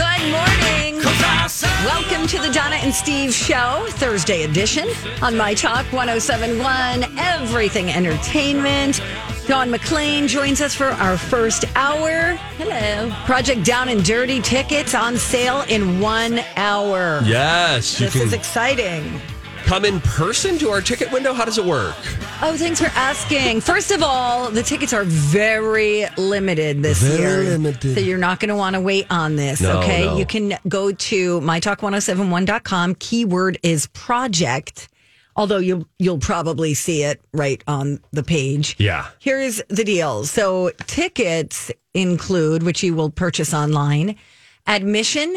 Good morning. Welcome to the Donna and Steve Show, Thursday edition on My Talk 1071, Everything Entertainment. Dawn McLean joins us for our first hour. Hello. Project Down and Dirty tickets on sale in one hour. Yes, you This can is exciting. Come in person to our ticket window. How does it work? Oh, thanks for asking. First of all, the tickets are very limited this Very year. limited. So you're not going to want to wait on this, No, okay? no. You can go to mytalk1071.com. Keyword is project. Although you'll you'll probably see it right on the page. Yeah. Here's the deal. So tickets include, which you will purchase online, admission.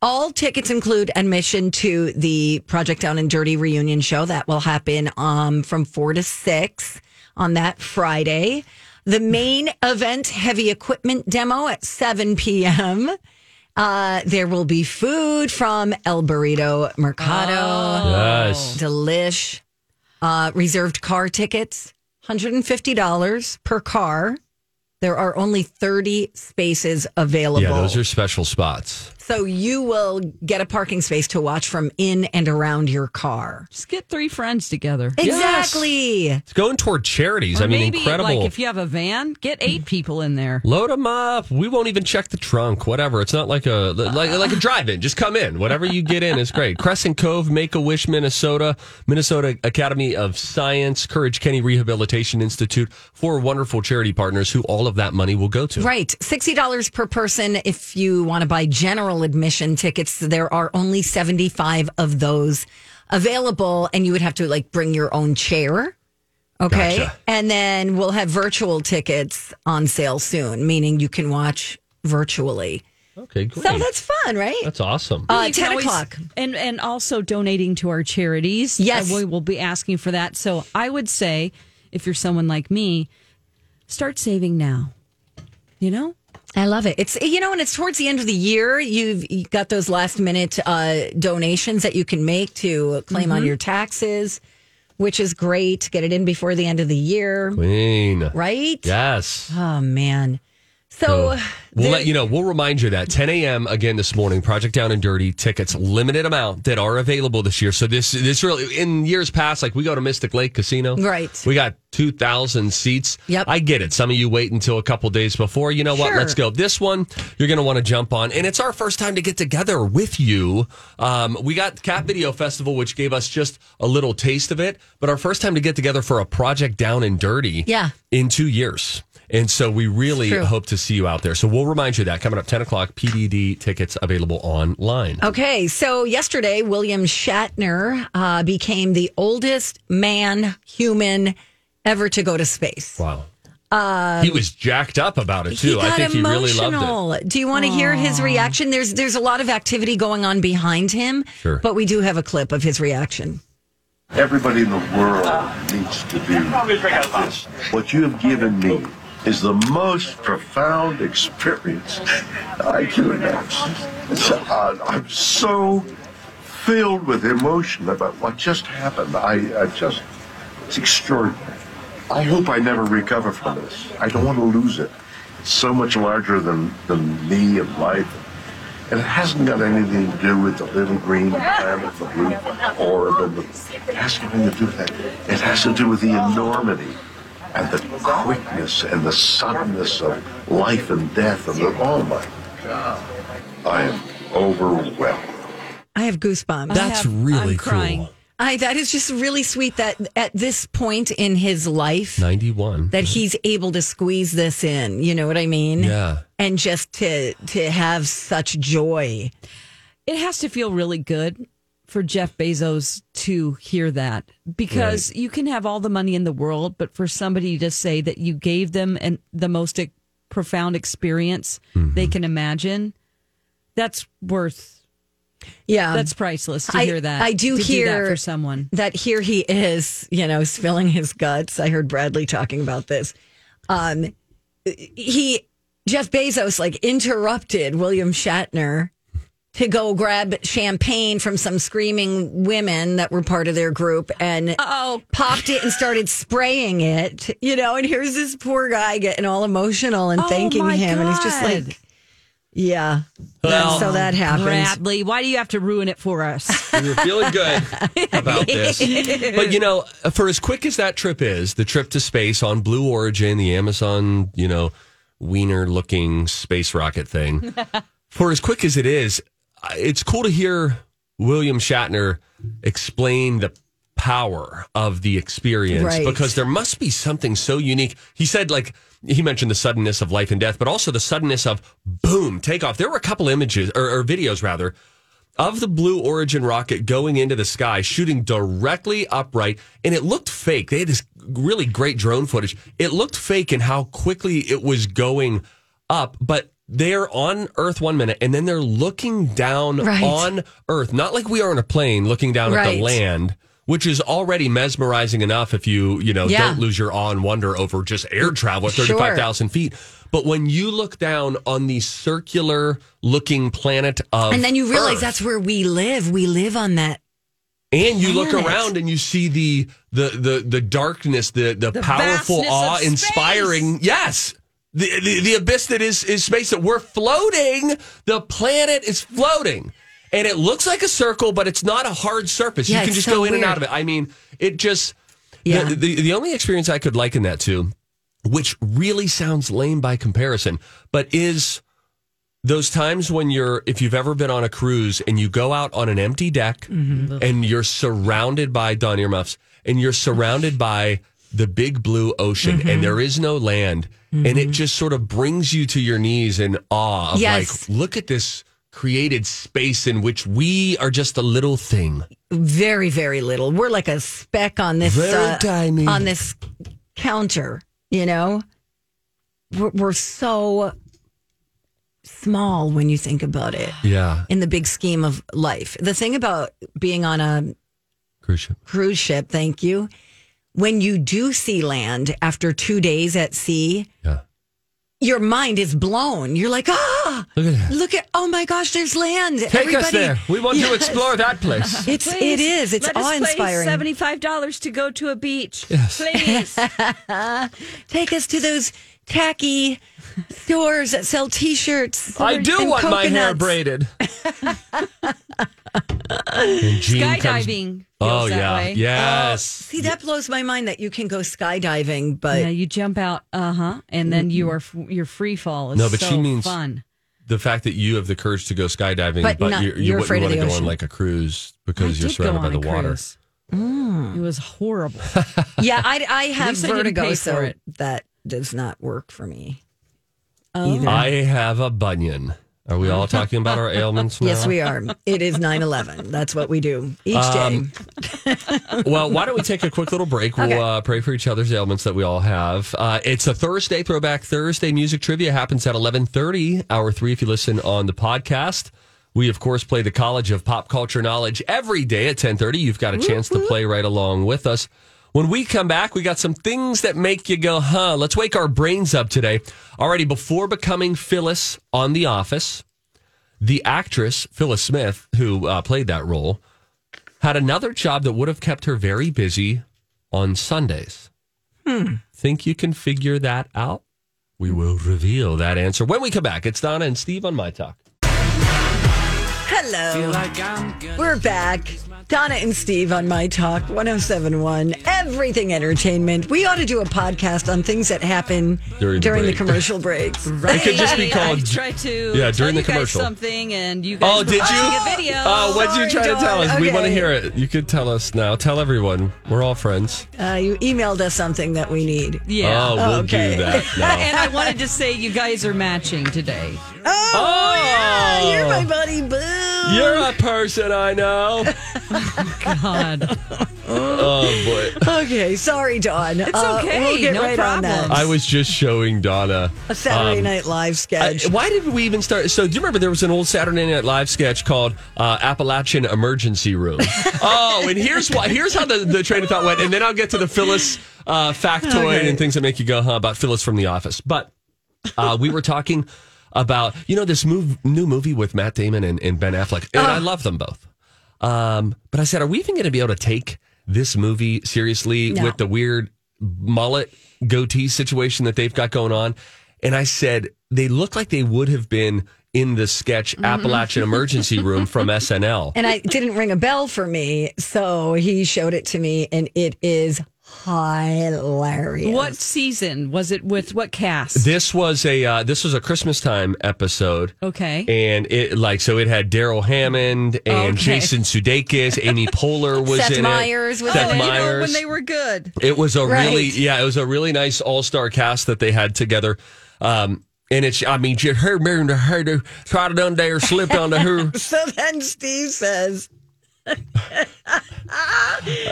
All tickets include admission to the Project Down and Dirty reunion show that will happen um, from four to six on that Friday. The main event, heavy equipment demo at 7 p.m. Uh, there will be food from El Burrito Mercado. Yes. Delish. Uh, reserved car tickets, $150 per car. There are only 30 spaces available. Yeah, those are special spots. so you will get a parking space to watch from in and around your car. Just get three friends together. Exactly. It's going toward charities. Or I mean, maybe incredible. like if you have a van, get eight people in there. Load them up. We won't even check the trunk. Whatever. It's not like a like like a drive-in. Just come in. Whatever you get in is great. Crescent Cove, Make a Wish, Minnesota, Minnesota Academy of Science, Courage Kenny Rehabilitation Institute, four wonderful charity partners who all of that money will go to. Right. $60 per person if you want to buy general admission tickets. There are only 75 of those available, and you would have to like bring your own chair. Okay. Gotcha. And then we'll have virtual tickets on sale soon, meaning you can watch virtually. Okay, great. So that's fun, right? That's awesome. Uh, You can 10 always- o'clock. And and also donating to our charities. Yes. And we will be asking for that. So I would say if you're someone like me, start saving now. You know? I love it. It's you know, and it's towards the end of the year. You've, you got those last minute uh, donations that you can make to claim on your taxes, which is great. Get it in before the end of the year, Queen. right? Yes. Oh man. So We'll there- let you know. We'll remind you that 10 a.m. again this morning. Project Down and Dirty tickets, limited amount that are available this year. So this this really in years past, like we go to Mystic Lake Casino, Right. We got 2,000 seats. Yep. I get it. Some of you wait until a couple days before. You know what? Sure. Let's go. This one you're going to want to jump on, and it's our first time to get together with you. Um, we got Cat Video Festival, which gave us just a little taste of it, but our first time to get together for a Project Down and Dirty, Yeah. in two years. And so we really hope to see you out there. So we'll remind you of that coming up 10 o'clock, PDD tickets available online. Okay, so yesterday, William Shatner uh, became the oldest man, human, ever to go to space. Wow. he was jacked up about it too. He got I think emotional. he really loved it. Do you want to hear his reaction? There's there's a lot of activity going on behind him, Sure. but we do have a clip of his reaction. Everybody in the world needs to do this. What you have given me is the most profound experience I can imagine. Uh, I'm so filled with emotion about what just happened. I, I just, it's extraordinary. I hope I never recover from this. I don't want to lose it. It's so much larger than, than me and life. And it hasn't got anything to do with the little green planet, the blue orb, and the, it has nothing to do with that. It has to do with the enormity and the quickness and the suddenness of life and death and the, oh my God. I am overwhelmed. I have goosebumps. That's have- really I'm crying. cool. I that is just really sweet that at this point in his life 91. that he's able to squeeze this in. You know what I mean? Yeah. And just to to have such joy. It has to feel really good for Jeff Bezos to hear that because you can have all the money in the world, but for somebody to say that you gave them an, the most e- profound experience they can imagine, That's worth. Yeah. That's priceless to I- hear that. I do to hear- that for someone. that here he is, you know, spilling his guts. I heard Bradley talking about this. Um, he Jeff Bezos like interrupted William Shatner to go grab champagne from some screaming women that were part of their group and Oh, popped it and started spraying it, you know, and here's this poor guy getting all emotional and Oh, thanking my him and he's just like yeah. Well, so that happened. Bradley, why do you have to ruin it for us? We were feeling good about this. But you know, for as quick as that trip is, the trip to space on Blue Origin, the Amazon, you know, wiener looking space rocket thing, for as quick as it is, it's cool to hear William Shatner explain the power of the experience Right. because there must be something so unique. He said, like, he mentioned the suddenness of life and death, but also the suddenness of boom, takeoff. There were a couple images or, or videos rather of the Blue Origin rocket going into the sky, shooting directly upright, and it looked fake. They had this really great drone footage. It looked fake in how quickly it was going up, but they're on Earth one minute, and then they're looking down Right. on Earth, not like we are on a plane looking down at the land. Which is already mesmerizing enough if you, you know, Yeah. don't lose your awe and wonder over just air travel at Sure. 35,000 feet. But when you look down on the circular looking planet of And then you realize Earth, that's where we live. We live on that and you look around and you see the the the the darkness, the the, powerful, awe inspiring. Yes. The, the the abyss that is is space that we're floating. The planet is floating. And it looks like a circle, but it's not a hard surface. Yeah, you can just so go in and out of it. I mean, it just Yeah. the, the the only experience I could liken that to, which really sounds lame by comparison, but is those times when you're if you've ever been on a cruise and you go out on an empty deck Mm-hmm. and you're surrounded by Don earmuffs and you're surrounded by the big blue ocean Mm-hmm. and there is no land and it just sort of brings you to your knees in awe of Yes. like look at this created space in which we are just a little thing. Very very little. We're like a speck on this Very uh, tiny. on this counter you know? We're, we're so small when you think about it. Yeah. In the big scheme of life. The thing about being on a cruise ship. cruise ship thank you when you do see land after two days at sea yeah your mind is blown you're like ah look at that look at oh my gosh there's land take Everybody- us there we want to explore that place it's it is it's Let us awe pay inspiring Seventy-five dollars to go to a beach. Yes. Please. Take us to those tacky stores that sell T-shirts. I do and want my hair braided. And Jean comes- Skydiving. Oh that yeah, way. yes. See, that blows my mind that you can go skydiving, but Yeah, you jump out, uh huh, and then you are your free fall is No, but so she means- fun. the fact that you have the courage to go skydiving, but, But not- you, you you're wouldn't afraid want to the go on like a cruise I because you're surrounded by the a water. Mm. It was horrible. yeah, I, I have least I vertigo, so it. that does not work for me. Oh. Either. I have a bunion. Are we all talking about our ailments now? Yes, we are. It is 9-11. That's what we do each Um, day. well, why don't we take a quick little break? We'll Okay. uh, pray for each other's ailments that we all have. Uh, it's a Thursday, Throwback Thursday. Music trivia happens at 1130, hour three if you listen on the podcast. We, of course, play the College of Pop Culture Knowledge every day at 1030. You've got a chance to play right along with us. When we come back, we got some things that make you go, huh? Let's wake our brains up today. Already, before becoming Phyllis on The Office, the actress Phyllis Smith, who uh, played that role, had another job that would have kept her very busy on Sundays. Think you can figure that out? We will reveal that answer when we come back. It's Donna and Steve on My Talk. Hello. We're back. Donna and Steve on My Talk 1071, Everything Entertainment. We ought to do a podcast on things that happen During during, the the, commercial breaks. It could just be I called. tried to Yeah, tell during the you guys commercial. something, and you guys Oh, did you? watching video. Oh, what'd you try Sorry, to tell Dawn. us? We want to hear it. You could tell us now. Tell everyone. We're all friends. Uh, you emailed us something that we need. yeah. Oh, we'll Okay. do that now. and I wanted to say you guys are matching today. Oh, Oh. yeah, you're my buddy. Boo. You're a person I know. God. Oh boy. Okay, sorry, Dawn. It's okay, We'll get no right on that. problem. I was just showing Donna A Saturday um, Night Live I- sketch. why did we even start? So, do you remember there was an old Saturday Night Live sketch called uh, Appalachian Emergency Room? oh, and here's why. Here's how the, the train of thought went, and then I'll get to the Phyllis uh, factoid Okay. and things that make you go, huh, about Phyllis from The Office. But uh, we were talking about, you know, this move, new movie with Matt Damon and, and Ben Affleck, and I love them both. Um, but I said, are we even going to be able to take this movie seriously No. with the weird mullet goatee situation that they've got going on? And I said, they look like they would have been in the sketch Appalachian Emergency Room from SNL. and I didn't ring a bell for me, so he showed it to me, and it is hilarious. What season was it with what cast? This was a uh, this was a Christmas time episode. Okay. And it like so it had Darrell Hammond and Okay. Jason Sudeikis, Amy Poehler was Seth in Meyers it. was Seth in it. You know, when they were good. It was a Right. really, yeah, it was a really nice all star cast that they had together. Um, and it's, I mean, you heard me to her to try to done there, slipped onto her. So then Steve says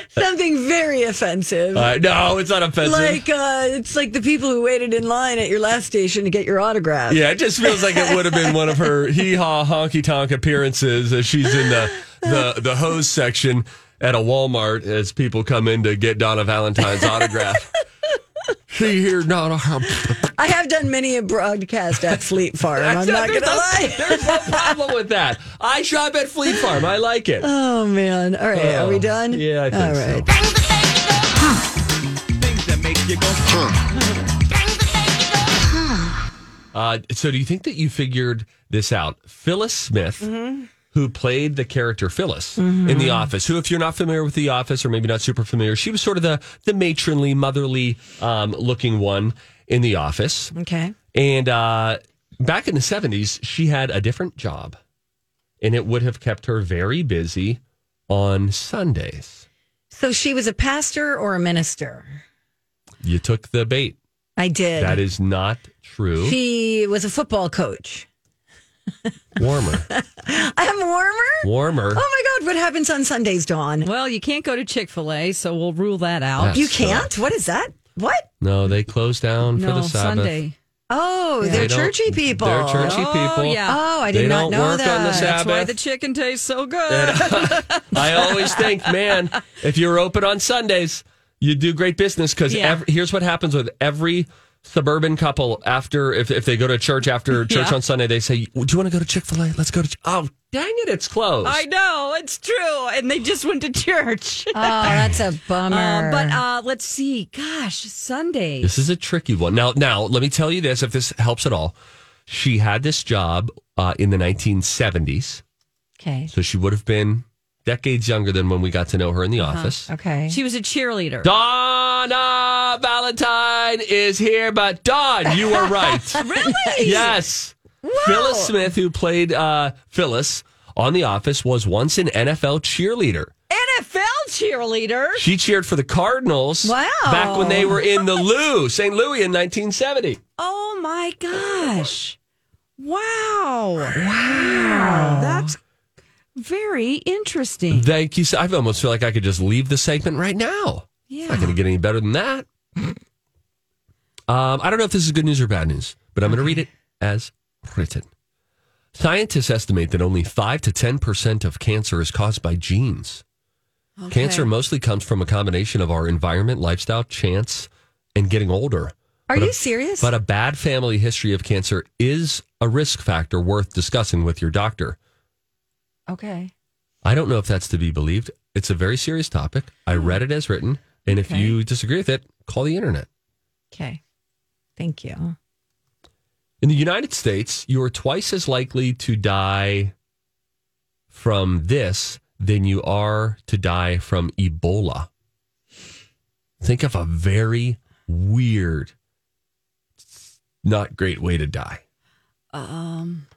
something very offensive. Uh, no, it's not offensive. like uh, it's like the people who waited in line at your last station to get your autograph. yeah, it just feels like it would have been one of her hee haw honky tonk appearances as she's in the, the, the hose section at a Walmart as people come in to get Donna Valentine's autograph. See here, Donna. I have done many a broadcast at Fleet Farm. I'm not gonna no- lie. There's no problem with that. I shop at Fleet Farm. I like it. Oh man! All right, are we done? Yeah, I think All so. right. Uh, so, do you think that you figured this out? Phyllis Smith, who played the character Phyllis in The Office, who, if you're not familiar with The Office or maybe not super familiar, she was sort of the the matronly, motherly um, looking one in The Office. Okay. And uh, back in the 70s, she had a different job, and it would have kept her very busy on Sundays. So she was a pastor or a minister? You took the bait. I did. That is not true. She was a football coach. Warmer. I'm warmer. Warmer. Oh my God! What happens on Sundays, Dawn? Well, you can't go to Chick fil A, so we'll rule that out. Yeah. You can't. What is that? What? No, they close down for no, the Sabbath. Sunday. Oh, They they're don't- churchy people. They're churchy Oh, people. yeah. Oh, I did They not don't know work on that. the That's why the chicken tastes so good. I always think, man, if you're open on Sundays, you do great business because Yeah. here's what happens with every suburban couple after if, if they go to church after church Yeah. on Sunday, they say, "Do you want to go to Chick Fil A? Let's go to." Ch-" Oh, dang it, it's closed. I know it's true, and they just went to church. Oh, that's a bummer. Uh, but uh, let's see. Gosh, Sunday. This is a tricky one. Now, now let me tell you this: if this helps at all, she had this job uh, in the 1970s, okay. so she would have been decades younger than when we got to know her in the office. Okay. She was a cheerleader. Donna Valentine is here, but Dawn, you were right. really? yes. Phyllis Smith, who played uh, Phyllis on The Office, was once an NFL cheerleader. NFL cheerleader. She cheered for the Cardinals Wow. back when they were in the Lou, St. Louis in 1970. Oh my gosh! Wow! Wow! That's very interesting. Thank you. I almost feel like I could just leave the segment right now. Yeah. Not going to get any better than that. Um, I don't know if this is good news or bad news, but I'm going to read it as written. Scientists estimate that only 5 to 10% of cancer is caused by genes. Cancer mostly comes from a combination of our environment, lifestyle, chance, and getting older. Are But you a- serious? But a bad family history of cancer is a risk factor worth discussing with your doctor. Okay. I don't know if that's to be believed. It's a very serious topic. I read it as written. And if you disagree with it, call the internet. Okay. Thank you. In the United States, you are twice as likely to die from this than you are to die from Ebola. Think of a very weird, not great way to die. Um,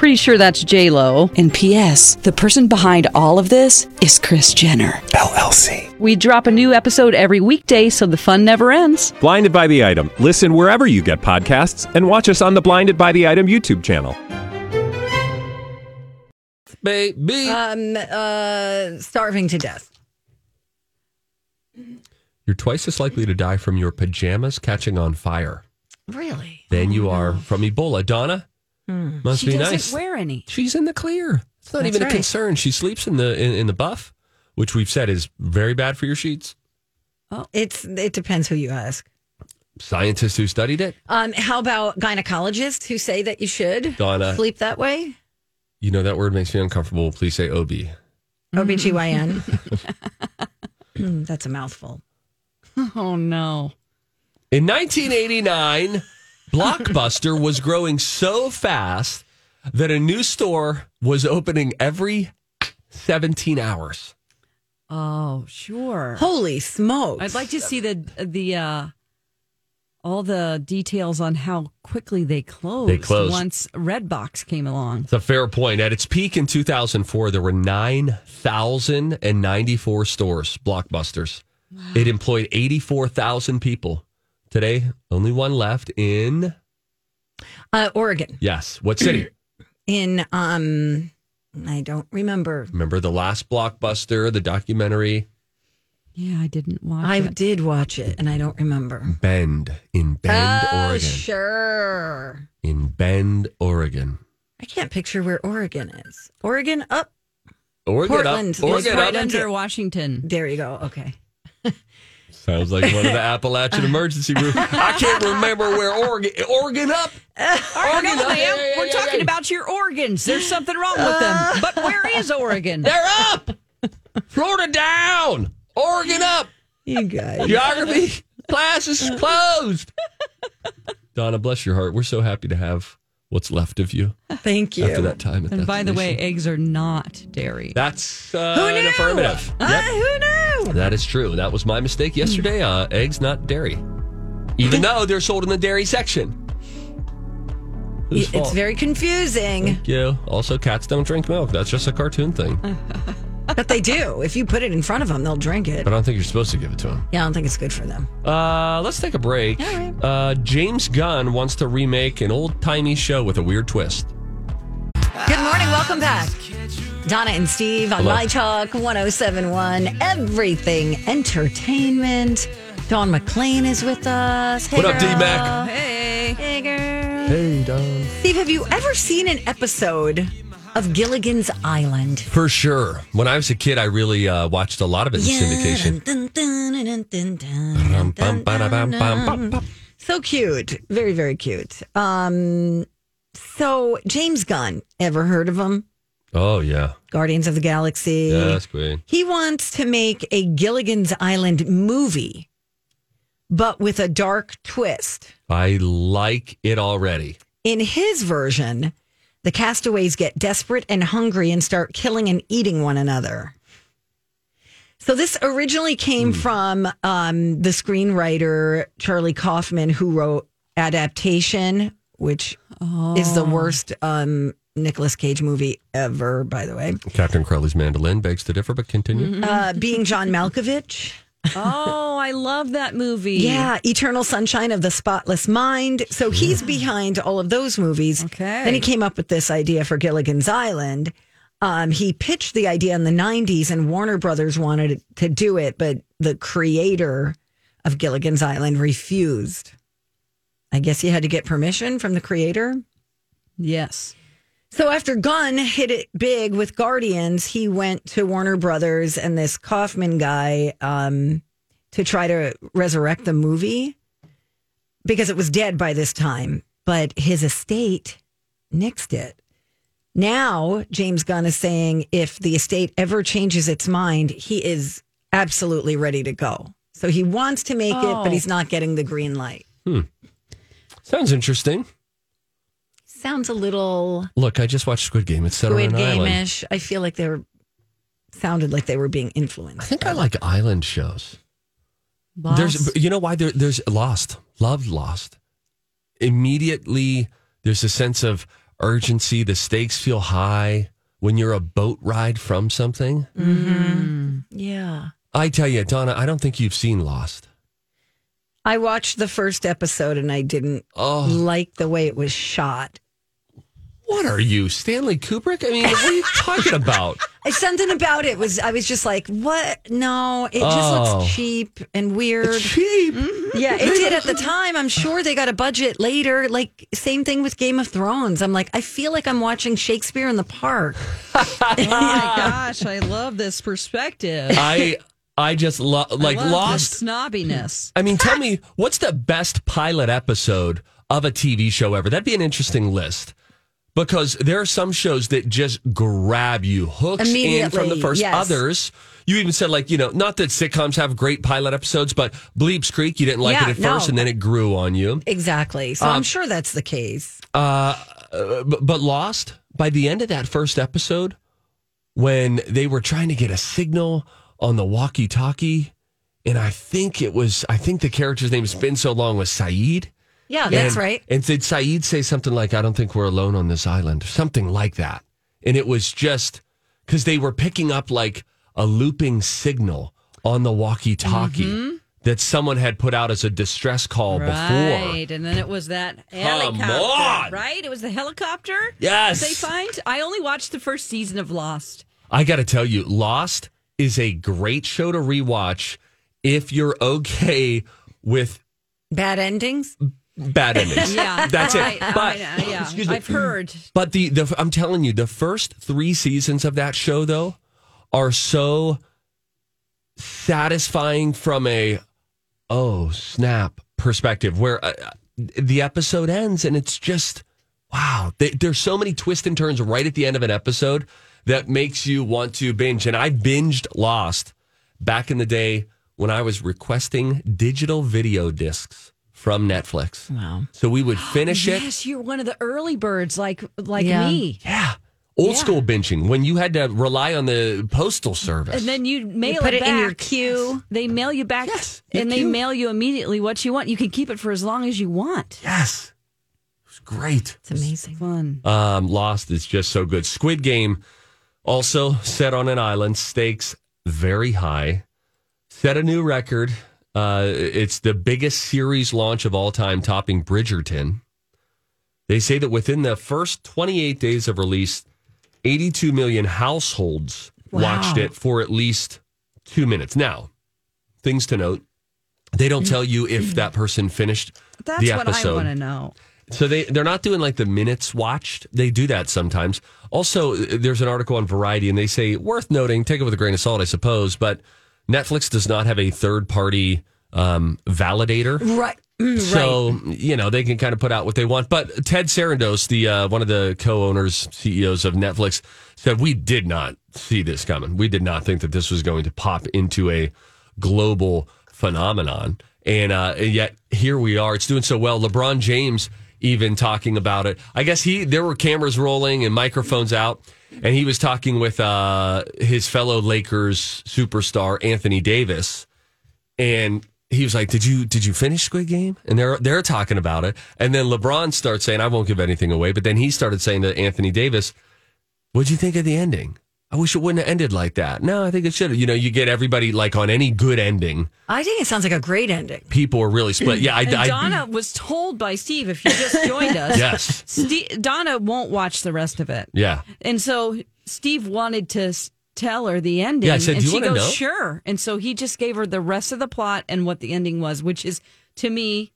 Pretty sure that's J Lo. And P.S. The person behind all of this is Kris Jenner LLC. We drop a new episode every weekday, so the fun never ends. Blinded by the item. Listen wherever you get podcasts, and watch us on the Blinded by the Item YouTube channel. Baby. Um, uh, starving to death. You're twice as likely to die from your pajamas catching on fire Really? than you are from Ebola. Donna, must She be doesn't nice. wear any. She's in the clear. It's not That's even a right. concern. She sleeps in the in, in the buff, which we've said is very bad for your sheets. Oh, it's it depends who you ask. Scientists who studied it, Um, how about gynecologists who say that you should Donna. sleep that way? You know that word makes me uncomfortable. Please say OB. OBGYN. Hmm, That's a mouthful. Oh no. In 1989, Blockbuster was growing so fast that a new store was opening every 17 hours. Oh, sure. Holy smokes. I'd like to see the the uh all the details on how quickly they closed. They closed. once Redbox came along. It's a fair point. At its peak in 2004, there were 9,094 stores, Blockbusters. It employed 84,000 people. Today, only one left in, Uh, Oregon. yes, what city? In um I don't remember. Remember the last Blockbuster, the documentary? Yeah, I didn't watch it. I it. did watch it and I don't remember. Bend, in Bend, oh, Oregon. sure. In Bend, Oregon. I can't picture where Oregon is. Oregon up. Oregon Portland. up. It's Oregon right up. under Washington. There you go. Okay. Sounds like one of the Appalachian emergency groups. I can't remember where Oregon. Oregon up. Uh, Oregon No, up. ma'am. Yeah, yeah, We're talking about your organs. There's something wrong with them. Uh. But where is Oregon? They're up. Florida down. Oregon up. You guys. Geography class is closed. Donna, bless your heart. We're so happy to have what's left of you Thank you. after that time. And by the way, eggs are not dairy. that's uh, Who an knew? affirmative. Uh, Yep. who knew? That is true. That was my mistake yesterday. Uh, eggs, not dairy. Even though they're sold in the dairy section. It's fault? very confusing, Thank you. Also, cats don't drink milk. That's just a cartoon thing. but they do. If you put it in front of them, they'll drink it. But I don't think you're supposed to give it to them. Yeah, I don't think it's good for them. Uh, let's take a break. All right. Uh, James Gunn wants to remake an old timey show with a weird twist. Good morning. Welcome back. Donna and Steve on Hello. My Talk 1071, Everything Entertainment. Don McClain is with us. Hey, What up. D-Mac? Hey. Hey, girl. Hey, Don. Steve, have you ever seen an episode of Gilligan's Island? For sure. When I was a kid, I really uh, watched a lot of it in syndication. Dun. bum. So cute. Very, very cute. Um, so James Gunn, ever heard of him? Oh, yeah. Guardians of the Galaxy. Yeah, that's great. He wants to make a Gilligan's Island movie, but with a dark twist. I like it already. In his version, the castaways get desperate and hungry and start killing and eating one another. So this originally came from um, the screenwriter Charlie Kaufman, who wrote Adaptation, which is the worst um, Nicolas Cage movie ever, by the way. Captain Corelli's Mandolin begs to differ, but continue. Uh, being John Malkovich. Oh, I love that movie. Yeah, Eternal Sunshine of the Spotless Mind. So he's behind all of those movies. Okay. Then he came up with this idea for Gilligan's Island. Um, he pitched the idea in the 90s, and Warner Brothers wanted to do it, but the creator of Gilligan's Island refused. I guess he had to get permission from the creator. Yes. So after Gunn hit it big with Guardians, he went to Warner Brothers and this Kaufman guy um, to try to resurrect the movie because it was dead by this time. But his estate nixed it. Now James Gunn is saying if the estate ever changes its mind, he is absolutely ready to go. So he wants to make it, Oh. but he's not getting the green light. Hmm. Sounds interesting. Sounds a little Look, I just watched Squid Game. It's set on Squid an island. Game-ish. I feel like they were sounded like they were being influenced. I think I like island shows. Lost. There's, you know why? There, there's Lost. Loved Lost. Immediately There's a sense of urgency. The stakes feel high when you're a boat ride from something. Mm-hmm. Yeah. I tell you, Donna, I don't think you've seen Lost. I watched the first episode and I didn't Oh. like the way it was shot. What are you, Stanley Kubrick? I mean, what are you talking about? Something about it was I was just like, what? No, it just Oh. looks cheap and weird. Cheap. Mm-hmm. Yeah, it did at the time. I'm sure they got a budget later. Like same thing with Game of Thrones. I'm like, I feel like I'm watching Shakespeare in the Park. Oh my gosh, I love this perspective. I I just lo- like I love Lost. the snobbiness. I mean, tell me what's the best pilot episode of a TV show ever? That'd be an interesting list. Because there are some shows that just grab you hooks in from the first. yes. Others, you even said like you know, not that sitcoms have great pilot episodes, but Bleeps Creek, you didn't like Yeah, it at no. first, and then it grew on you. Exactly. So Um, I'm sure that's the case. Uh, but, but Lost by the end of that first episode, when they were trying to get a signal on the walkie-talkie, and I think it was, I think the character's name has been so long was Sayid. Yeah, that's And- right. And did Sayid say something like, I don't think we're alone on this island, something like that. And it was just because they were picking up like a looping signal on the walkie talkie mm-hmm. that someone had put out as a distress call before. Right, and then it was that helicopter. Right, it was the helicopter. Yes. they find. I only watched the first season of Lost. I got to tell you, Lost is a great show to rewatch if you're okay with Bad endings. Bad endings. Yeah, That's right. it. But I- yeah, excuse me. I've heard. But the, the I'm telling you, the first three seasons of that show though are so satisfying from a oh snap perspective, where uh, the episode ends and it's just wow. They, there's so many twists and turns right at the end of an episode that makes you want to binge. And I binged Lost back in the day when I was requesting digital video discs from Netflix. Wow. So we would finish it. Yes, you're one of the early birds, like like Yeah. me. Yeah. Old school binging when you had to rely on the postal service. And then you mail You put it in back. your queue. They mail you back, Yes, and they queue. mail you immediately what you want. You can keep it for as long as you want. yes. It was great. It's amazing. Fun. Um, Lost is just so good. Squid Game, also set on an island, stakes very high, set a new record. Uh, it's the biggest series launch of all time, topping Bridgerton. They say that within the first 28 days of release, 82 million households watched it for at least two minutes. Now, things to note they don't tell you if that person finished That's the what I want to know. So they they're not doing like the minutes watched. They do that sometimes. Also, there's an article on Variety, and they say worth noting. Take it with a grain of salt, I suppose. But Netflix does not have a third party um, validator. Right. Mm, So you know they can kind of put out what they want. But Ted Sarandos, the uh, one of the co-owners, CEOs of Netflix, said we did not see this coming. We did not think that this was going to pop into a global phenomenon, and, uh, and yet here we are. It's doing so well. LeBron James even talking about it. I guess he there were cameras rolling and microphones out, and he was talking with uh, his fellow Lakers superstar Anthony Davis and he was like, "Did you did you finish Squid Game?" And they're they're talking about it, and then LeBron starts saying, "I won't give anything away," but then he started saying to Anthony Davis, "What'd you think of the ending?" I wish it wouldn't have ended like that. No, I think it should have. You know, you get everybody like on any good ending, I think it sounds like a great ending. people are really split. Yeah, I, And I Donna was told by Steve, if you just joined us, yes, Steve, Donna won't watch the rest of it. yeah. And so Steve wanted to tell her the ending. Yeah, I said, and you she wanna goes, know?" sure. And so he just gave her the rest of the plot and what the ending was, which is to me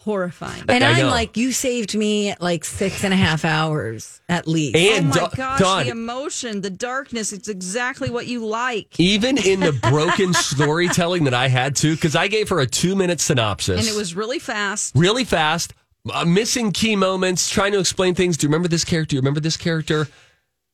horrifying. And I I'm know. like, you saved me like six and a half hours at least. oh And my Don- gosh, Don, the emotion, the darkness, it's exactly what you like. even in the broken storytelling that I had to, because I gave her a two minute synopsis, And it was really fast. really fast, uh, missing key moments, trying to explain things. Do you remember this character? Do you remember this character?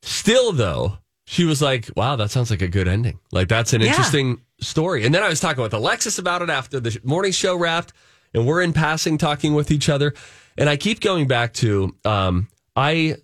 Still, though, she was like, wow, that sounds like a good ending. Like, that's an Yeah. interesting story. And then I was talking with Alexis about it after the morning show wrapped, and we're in passing talking with each other. And I keep going back to, um, I,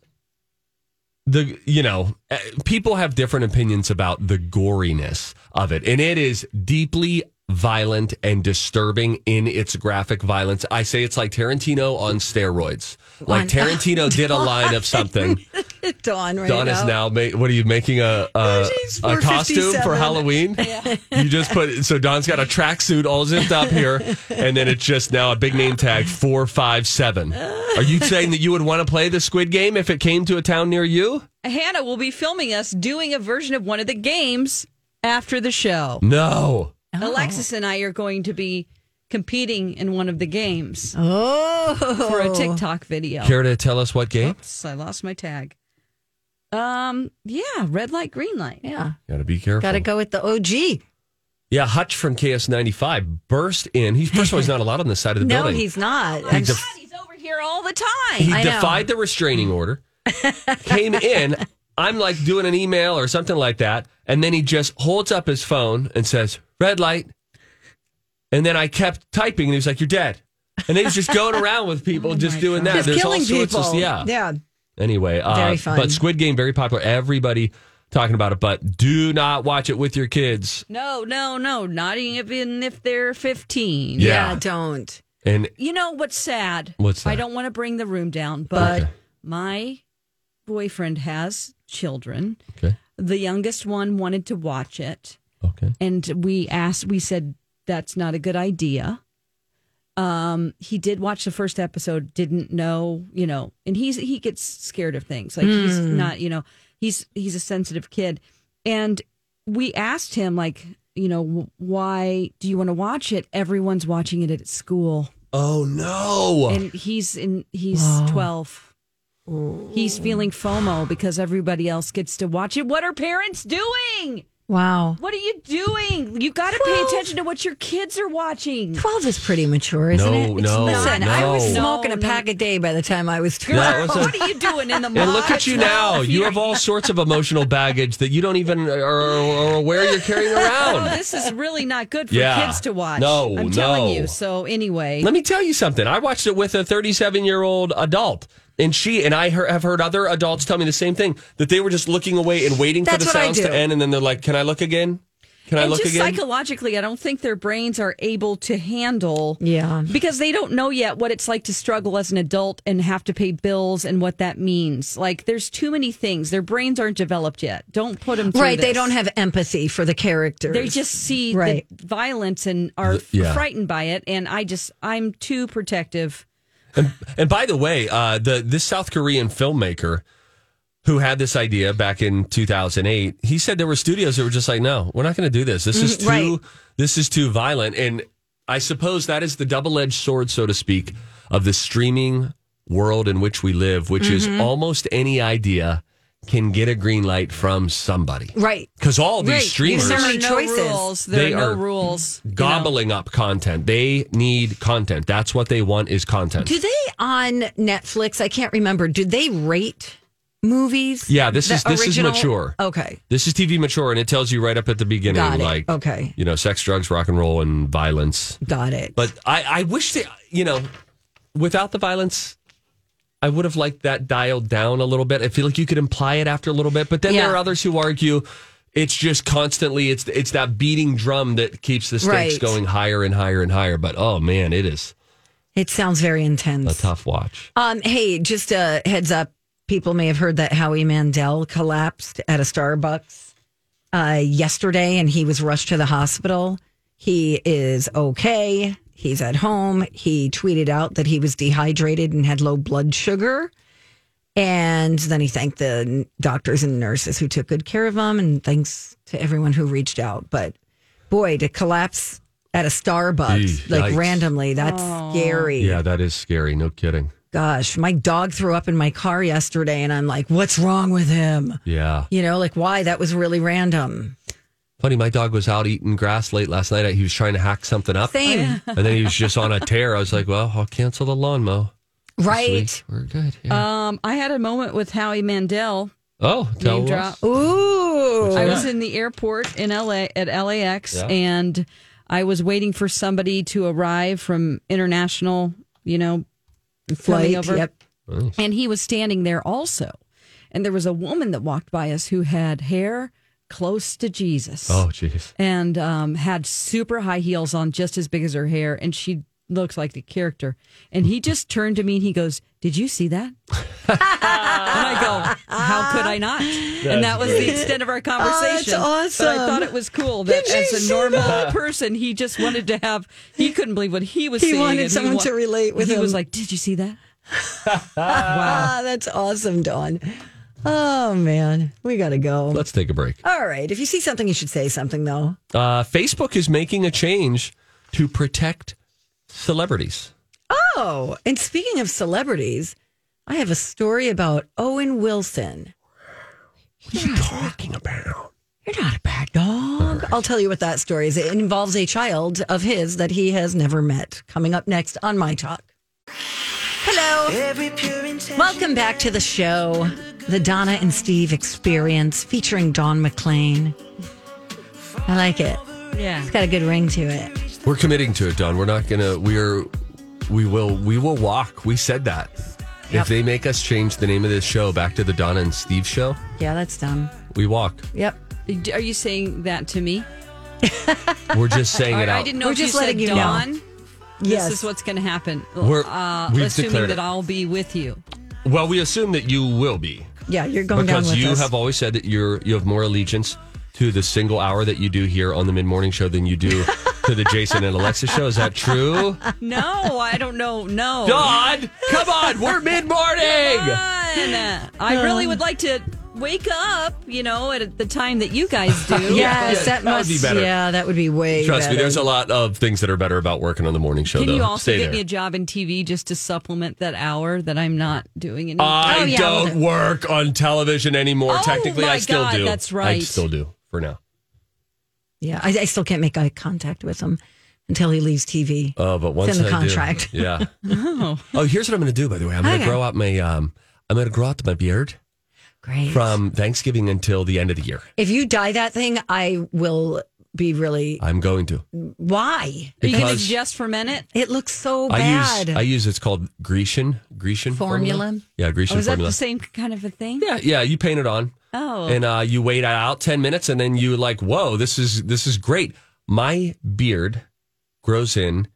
the, you know, eh, people have different opinions about the goriness of it. And it is deeply violent and disturbing in its graphic violence. I say it's like Tarantino on steroids. Like Tarantino did a line of something. Dawn right Dawn is now ma- what are you making a a, a costume for 457. Halloween? You just put so Dawn's got a tracksuit all zipped up here, and then it's just now a big name tag four five seven. Are you saying that you would want to play the Squid Game if it came to a town near you? Hannah will be filming us doing a version of one of the games after the show. No. Alexis and I are going to be competing in one of the games Oh, for a TikTok video. Care to tell us what game? Oops, I lost my tag. Um, yeah, red light, green light. yeah. Got to be careful. Got to go with the OG. Yeah, Hutch from KS95 burst in. He's first of all, he's not allowed on this side of the No, building. No, he's not. He I'm- def- He's over here all the time. he I know. defied the restraining order, came in. I'm like doing an email or something like that. And then he just holds up his phone and says, red light. And then I kept typing and he was like, you're dead. And he was just going around with people just doing that. Just There's killing all sorts people. of, yeah. Yeah. Anyway, uh, Very fun. but Squid Game, very popular. Everybody talking about it, but do not watch it with your kids. no, no, no, not even if they're 15. Yeah. Yeah, don't. And You know what's sad? What's I don't want to bring the room down, but Okay. my boyfriend has children. okay, The youngest one wanted to watch it. Okay. and we asked we said that's not a good idea. Um he did watch the first episode didn't know you know and he's he gets scared of things. Like he's not you know he's he's a sensitive kid. And we asked him like you know why do you want to watch it? Everyone's watching it at school. Oh no! and he's in he's 12 he's feeling fomo because everybody else gets to watch it. What are parents doing Wow. what are you doing? You got to pay attention to what your kids are watching. 12 is pretty mature, isn't No, it? It's- no, Listen, I was smoking No, a no. pack a day by the time I was 12. That was a- what are you doing in the mall? And look at you now. You have all sorts of emotional baggage that you don't even are, are aware you're carrying Oh, around. this is really not good for Yeah. kids to watch. No, I'm telling no. you. So anyway, Let me tell you something. I watched it with a 37 year old adult. And she and I have heard other adults tell me the same thing that they were just looking away and waiting That's for the what sounds to end. And then they're like, Can I look again? Can I and look just again? psychologically, I don't think their brains are able to handle. Yeah. Because they don't know yet what it's like to struggle as an adult and have to pay bills and what that means. Like, there's too many things. Their brains aren't developed yet. Don't put them through Right. They don't have empathy for the characters. They just see Right. the violence and are f- yeah. frightened by it. And I just, I'm too protective. And by the way, uh, the this South Korean filmmaker who had this idea back in 2008, he said there were studios that were just like, "No, we're not going to do this. This is too right. this is too violent." And I suppose that is the double-edged sword, so to speak, of the streaming world in which we live, which is almost any idea can get a green light from somebody. Right. Because all these Right. streamers There There are are many no choices. rules. There They are no are rules. you know. gobbling up content. They need content. That's what they want is content. Do they on Netflix? I can't remember. Do they rate movies? Yeah, this is- this is original? mature. Okay. This is TV mature, and it tells you right up at the beginning, Got it. like, Okay. you know, sex, drugs, rock and roll, and violence. Got it. But I, I wish that, you know, without the violence, I would have liked that dialed down a little bit. I feel like you could imply it after a little bit, but then Yeah. there are others who argue it's just constantly it's it's that beating drum that keeps the stakes Right. going higher and higher and higher. But oh man, it is it sounds very intense. a tough watch. Um, hey, just a heads up. People may have heard that Howie Mandel collapsed at a Starbucks uh, yesterday and he was rushed to the hospital. He is okay. He's at home. He tweeted out that he was dehydrated and had low blood sugar. And then he thanked the doctors and nurses who took good care of him. And thanks to everyone who reached out. But boy, to collapse at a Starbucks, Eesh, like yikes. randomly, that's scary. Yeah, that is scary. No kidding. Gosh, my dog threw up in my car yesterday, and I'm like, what's wrong with him? Yeah. You know, like, why? That was really random. Funny, my dog was out eating grass late last night. He was trying to hack something up. Same. And then he was just on a tear. I was like, well, I'll cancel the lawn mow. Right. Sweet. We're good. Yeah. Um, I had a moment with Howie Mandel. oh, tell name us. drop. Ooh. I was in the airport in LA at LAX Yeah. and I was waiting for somebody to arrive from international, you know, Flight. over. Yep. And he was standing there also. And there was a woman that walked by us who had hair close to Jesus. Oh, jeez. and um, had super high heels on, just as big as her hair, and she looks like the character. And he just turned to me and he goes, "Did you see that?" and I go, "How could I not?" and that was the extent of our conversation. Oh, that's But I thought it was cool that Did as a normal that? person, he just wanted to have. He couldn't believe what he was He wanted someone wa- to relate with him. He was like, "Did you see that?" Ah, that's awesome, Dawn. Oh man, we gotta go. Let's take a break. All right. If you see something, you should say something though. Uh, Facebook is making a change to protect celebrities. Oh, and speaking of celebrities, I have a story about Owen Wilson. What are you talking about? You're not a bad dog. I'll tell you what that story is. It involves a child of his that he has never met. Coming up next on My Talk. Hello. Welcome back to the show, the Donna and Steve Experience, featuring Don McLean. I like it. Yeah. It's got a good ring to it. We're committing to it, Don. We're not gonna. We're. We will. We will walk. We said that. Yep. If they make us change the name of this show back to the Donna and Steve show, Yeah, that's done. we walk. Yep. Are you saying that to me? We're just saying Or it I didn't know We're if just you said letting you know. Dawn. Yes. This is what's going to happen. We're- uh, we've assuming declared that it. I'll be with you. Well, we assume that you will be Yeah, you're going down because you us. have always said that you're you have more allegiance to the single hour that you do here on the mid morning show than you do to the Jason and Alexa show. Is that true? No, I don't know. No. Don, come on, we're mid morning. I really would like to wake up, you know, at the time that you guys do. Yes, Yeah, that, that would must be better. Yeah, that would be way Trust me, there's a lot of things that are better about working on the morning show. Can though. you also Stay get there. me a job in TV just to supplement that hour that I'm not doing anymore? I Oh, yeah, don't work on television anymore. Oh, Technically, I still God, do. that's right. I still do for now. Yeah, I, I still can't make eye contact with him until he leaves TV. Oh, but once in the I do- contract. yeah. oh. here's what I'm going to do. By the way, I'm going to Okay. grow out my um, I'm going to grow out my beard Great. from Thanksgiving until the end of the year. if you dye that thing, I will be really. I'm going to Why? Are you going to because just ferment it? It looks so bad. I use I use it's called Grecian Grecian Formula? Yeah, Grecian Oh, is that formula. the same kind of a thing? Yeah, yeah. You paint it on. Oh. and uh, you wait out 10 minutes and then you like whoa this is this is great my beard grows in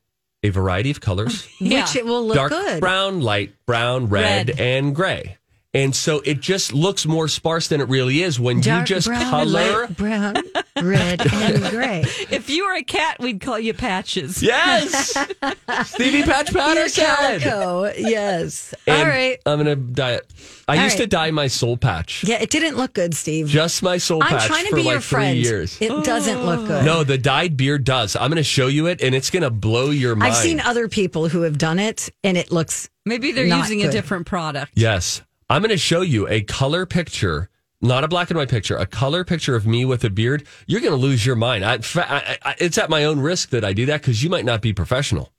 a variety of colors Yeah. Which it will look dark good. brown light brown red, Red. and gray and so it just looks more sparse than it really is when Dark you just brown, color light brown, red, and gray. If you were a cat, we'd call you Patches. yes stevie patch Your patterson calico. Yes. And All right. i'm gonna dye it i All used to dye my soul patch Yeah, it didn't look good, Steve. just my soul I'm patch trying to for be like your three friend. years It doesn't look good. no the dyed beard does i'm gonna show you it and it's gonna blow your mind I've seen other people who have done it, and it looks Maybe they're Not using a different product. Yes. I'm going to show you a color picture, not a black and white picture, a color picture of me with a beard. You're going to lose your mind. I, I, I, it's at my own risk that I do that because you might not be professional.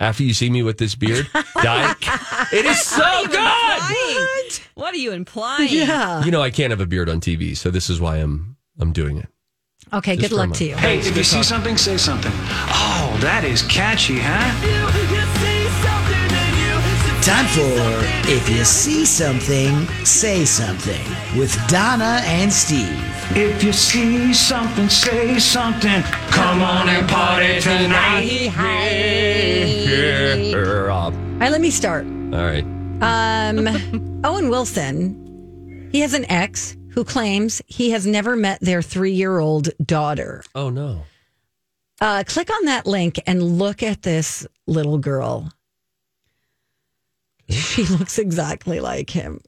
After you see me with this beard, oh dye, it is so good. What? What are you implying? yeah. You know, I can't have a beard on TV, so this is why I'm I'm doing it. Okay, Just good luck for to you. Hey, if you see something, say something. Oh, that is catchy, huh? Time for If You See Something, Say Something with Donna and Steve. If you see something, say something. Come on and party tonight. All right, let me start. All right. Um, Owen Wilson, he has an ex who claims he has never met their three year old daughter. Oh no. Uh, click on that link and look at this little girl. She looks exactly like him.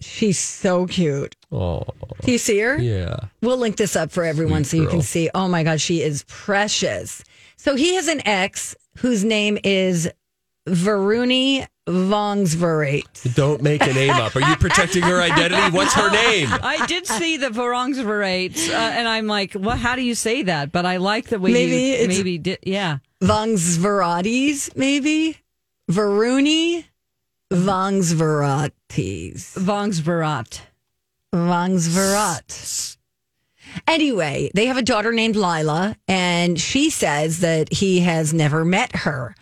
She's so cute. Oh Do you see her? yeah. We'll link this up for everyone so Sweet you can see. Oh my God, she is precious. So he has an ex whose name is Varuni Vongsverait. Don't make a name up. Are you protecting her identity? What's her name? I did see the Varungsverates, uh, and I'm like, well, How do you say that?" But I like the way Maybe you maybe did. Yeah, Vongsvirates, maybe? Varunie Vongsvirates. Vongsverat. Vongsverat. Anyway, they have a daughter named Lila, and she says that he has never met her.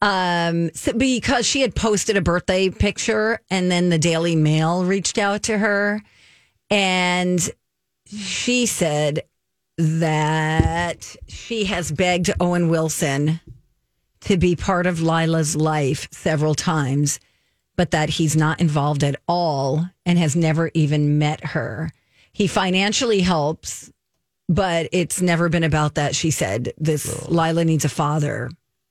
Um, so because she had posted a birthday picture, and then the Daily Mail reached out to her, and she said that she has begged Owen Wilson to be part of Lila's life several times, but that he's not involved at all and has never even met her. He financially helps, but it's never been about that, she said. This Lila needs a father.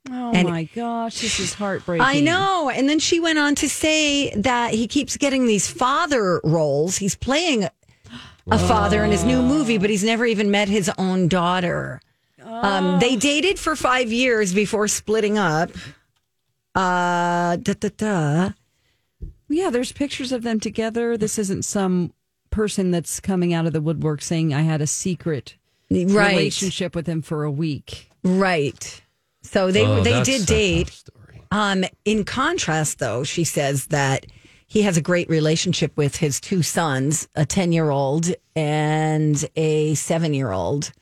Oh And- my gosh, this is heartbreaking. I know. And then she went on to say that he keeps getting these father roles. He's playing a father in his new movie, but he's never even met his own daughter. Um, they dated for five years before splitting up. Uh, da, da, da. Yeah, there's pictures of them together. This isn't some person that's coming out of the woodwork saying I had a secret Right. relationship with him for a week. Right. So they Oh, they did date. Um, in contrast, though, she says that he has a great relationship with his two sons, a 10 year old and a seven year old,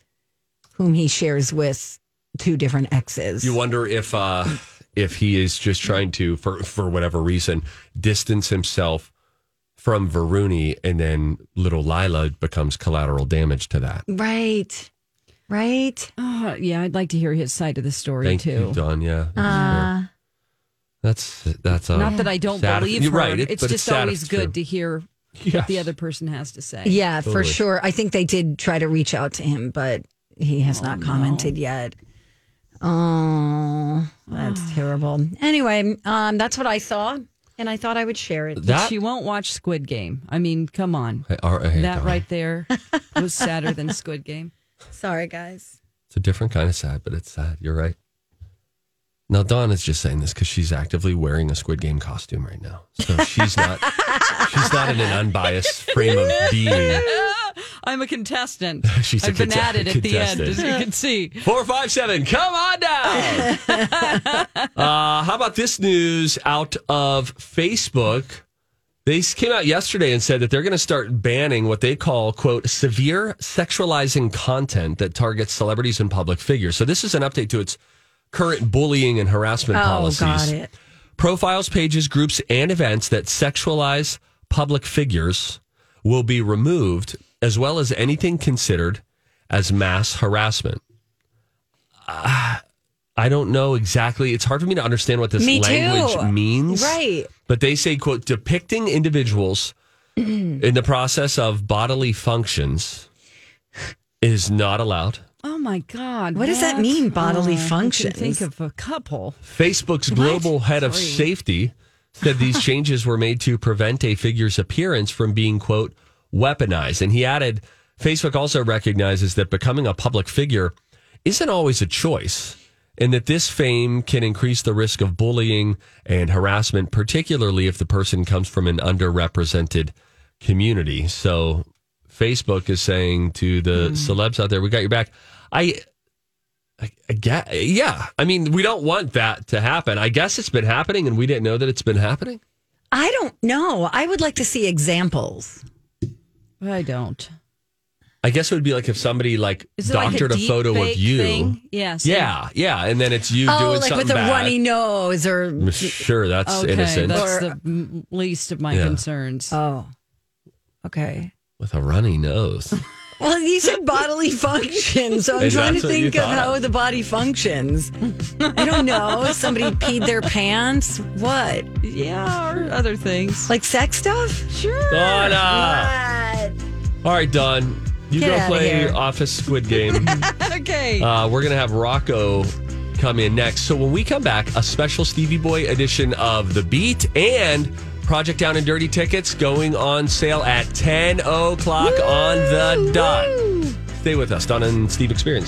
whom he shares with two different exes. You wonder if uh, if he is just trying to, for for whatever reason, distance himself from Varunie, and then little Lila becomes collateral damage to that. right. Right. Oh, yeah, I'd like to hear his side of the story Thank too. you, Don. Yeah, Uh, that's that's uh, Not that I don't sad- believe You're her. right, it- it's just sad if always it's good true. to hear Yes. what the other person has to say. yeah, for sure. I think they did try to reach out to him, but he has not commented yet. Oh, that's terrible. Anyway, um, that's what I saw, and I thought I would share it. That She won't watch Squid Game. I mean, come on. Hey, all right, hey, that Don. right there was sadder than Squid Game. Sorry, guys. It's a different kind of sad, but it's sad. You're right. Now Dawn is just saying this because she's actively wearing a Squid Game costume right now, so she's not she's not in an unbiased frame of being. I'm a contestant. She's a I've been cont- at it at the end, as you can see. Four five seven, come on down. uh, how about this news out of Facebook? They came out yesterday and said that they're going to start banning what they call, quote, severe sexualizing content that targets celebrities and public figures. So this is an update to its current bullying and harassment Oh, policies. got it. Profiles, pages, groups, and events that sexualize public figures will be removed, as well as anything considered as mass harassment. Ah, I don't know exactly. It's hard for me to understand what this Me language too. means. Right. But they say, quote, depicting individuals in the process of bodily functions is not allowed. Oh my God! What does that mean, bodily I can functions? Think of a couple. Facebook's global head of Sorry. safety said these changes were made to prevent a figure's appearance from being, quote, weaponized. And he added, Facebook also recognizes that becoming a public figure isn't always a choice and that this fame can increase the risk of bullying and harassment, particularly if the person comes from an underrepresented community. So Facebook is saying to the hmm. celebs out there, we got your back. I, I, I get, yeah. I mean, we don't want that to happen. I guess it's been happening and we didn't know that it's been happening. I don't know. I would like to see examples. I don't. I guess it would be like if somebody like Is it like doctored a, photo of you. Thing? Yes. Yeah, yeah. And then it's you oh, doing like something with a bad. runny nose or. Mm, sure, that's Okay, innocent. that's Or- the least of my Yeah. concerns. Oh, okay. With a runny nose. Well, you said bodily functions, so I'm And trying to that's what you think of how of. the body functions. I don't know. Somebody peed their pants. What? yeah, or other things. Like sex stuff? sure. Donna! What? All right, Don. You Get go play here. Office Squid Game. Okay. uh, we're going to have Rocco come in next. So when we come back, a special Stevie Boy edition of The Beat and Project Down and Dirty tickets going on sale at 10 o'clock on the dot. Stay with us, Don and Steve Experience.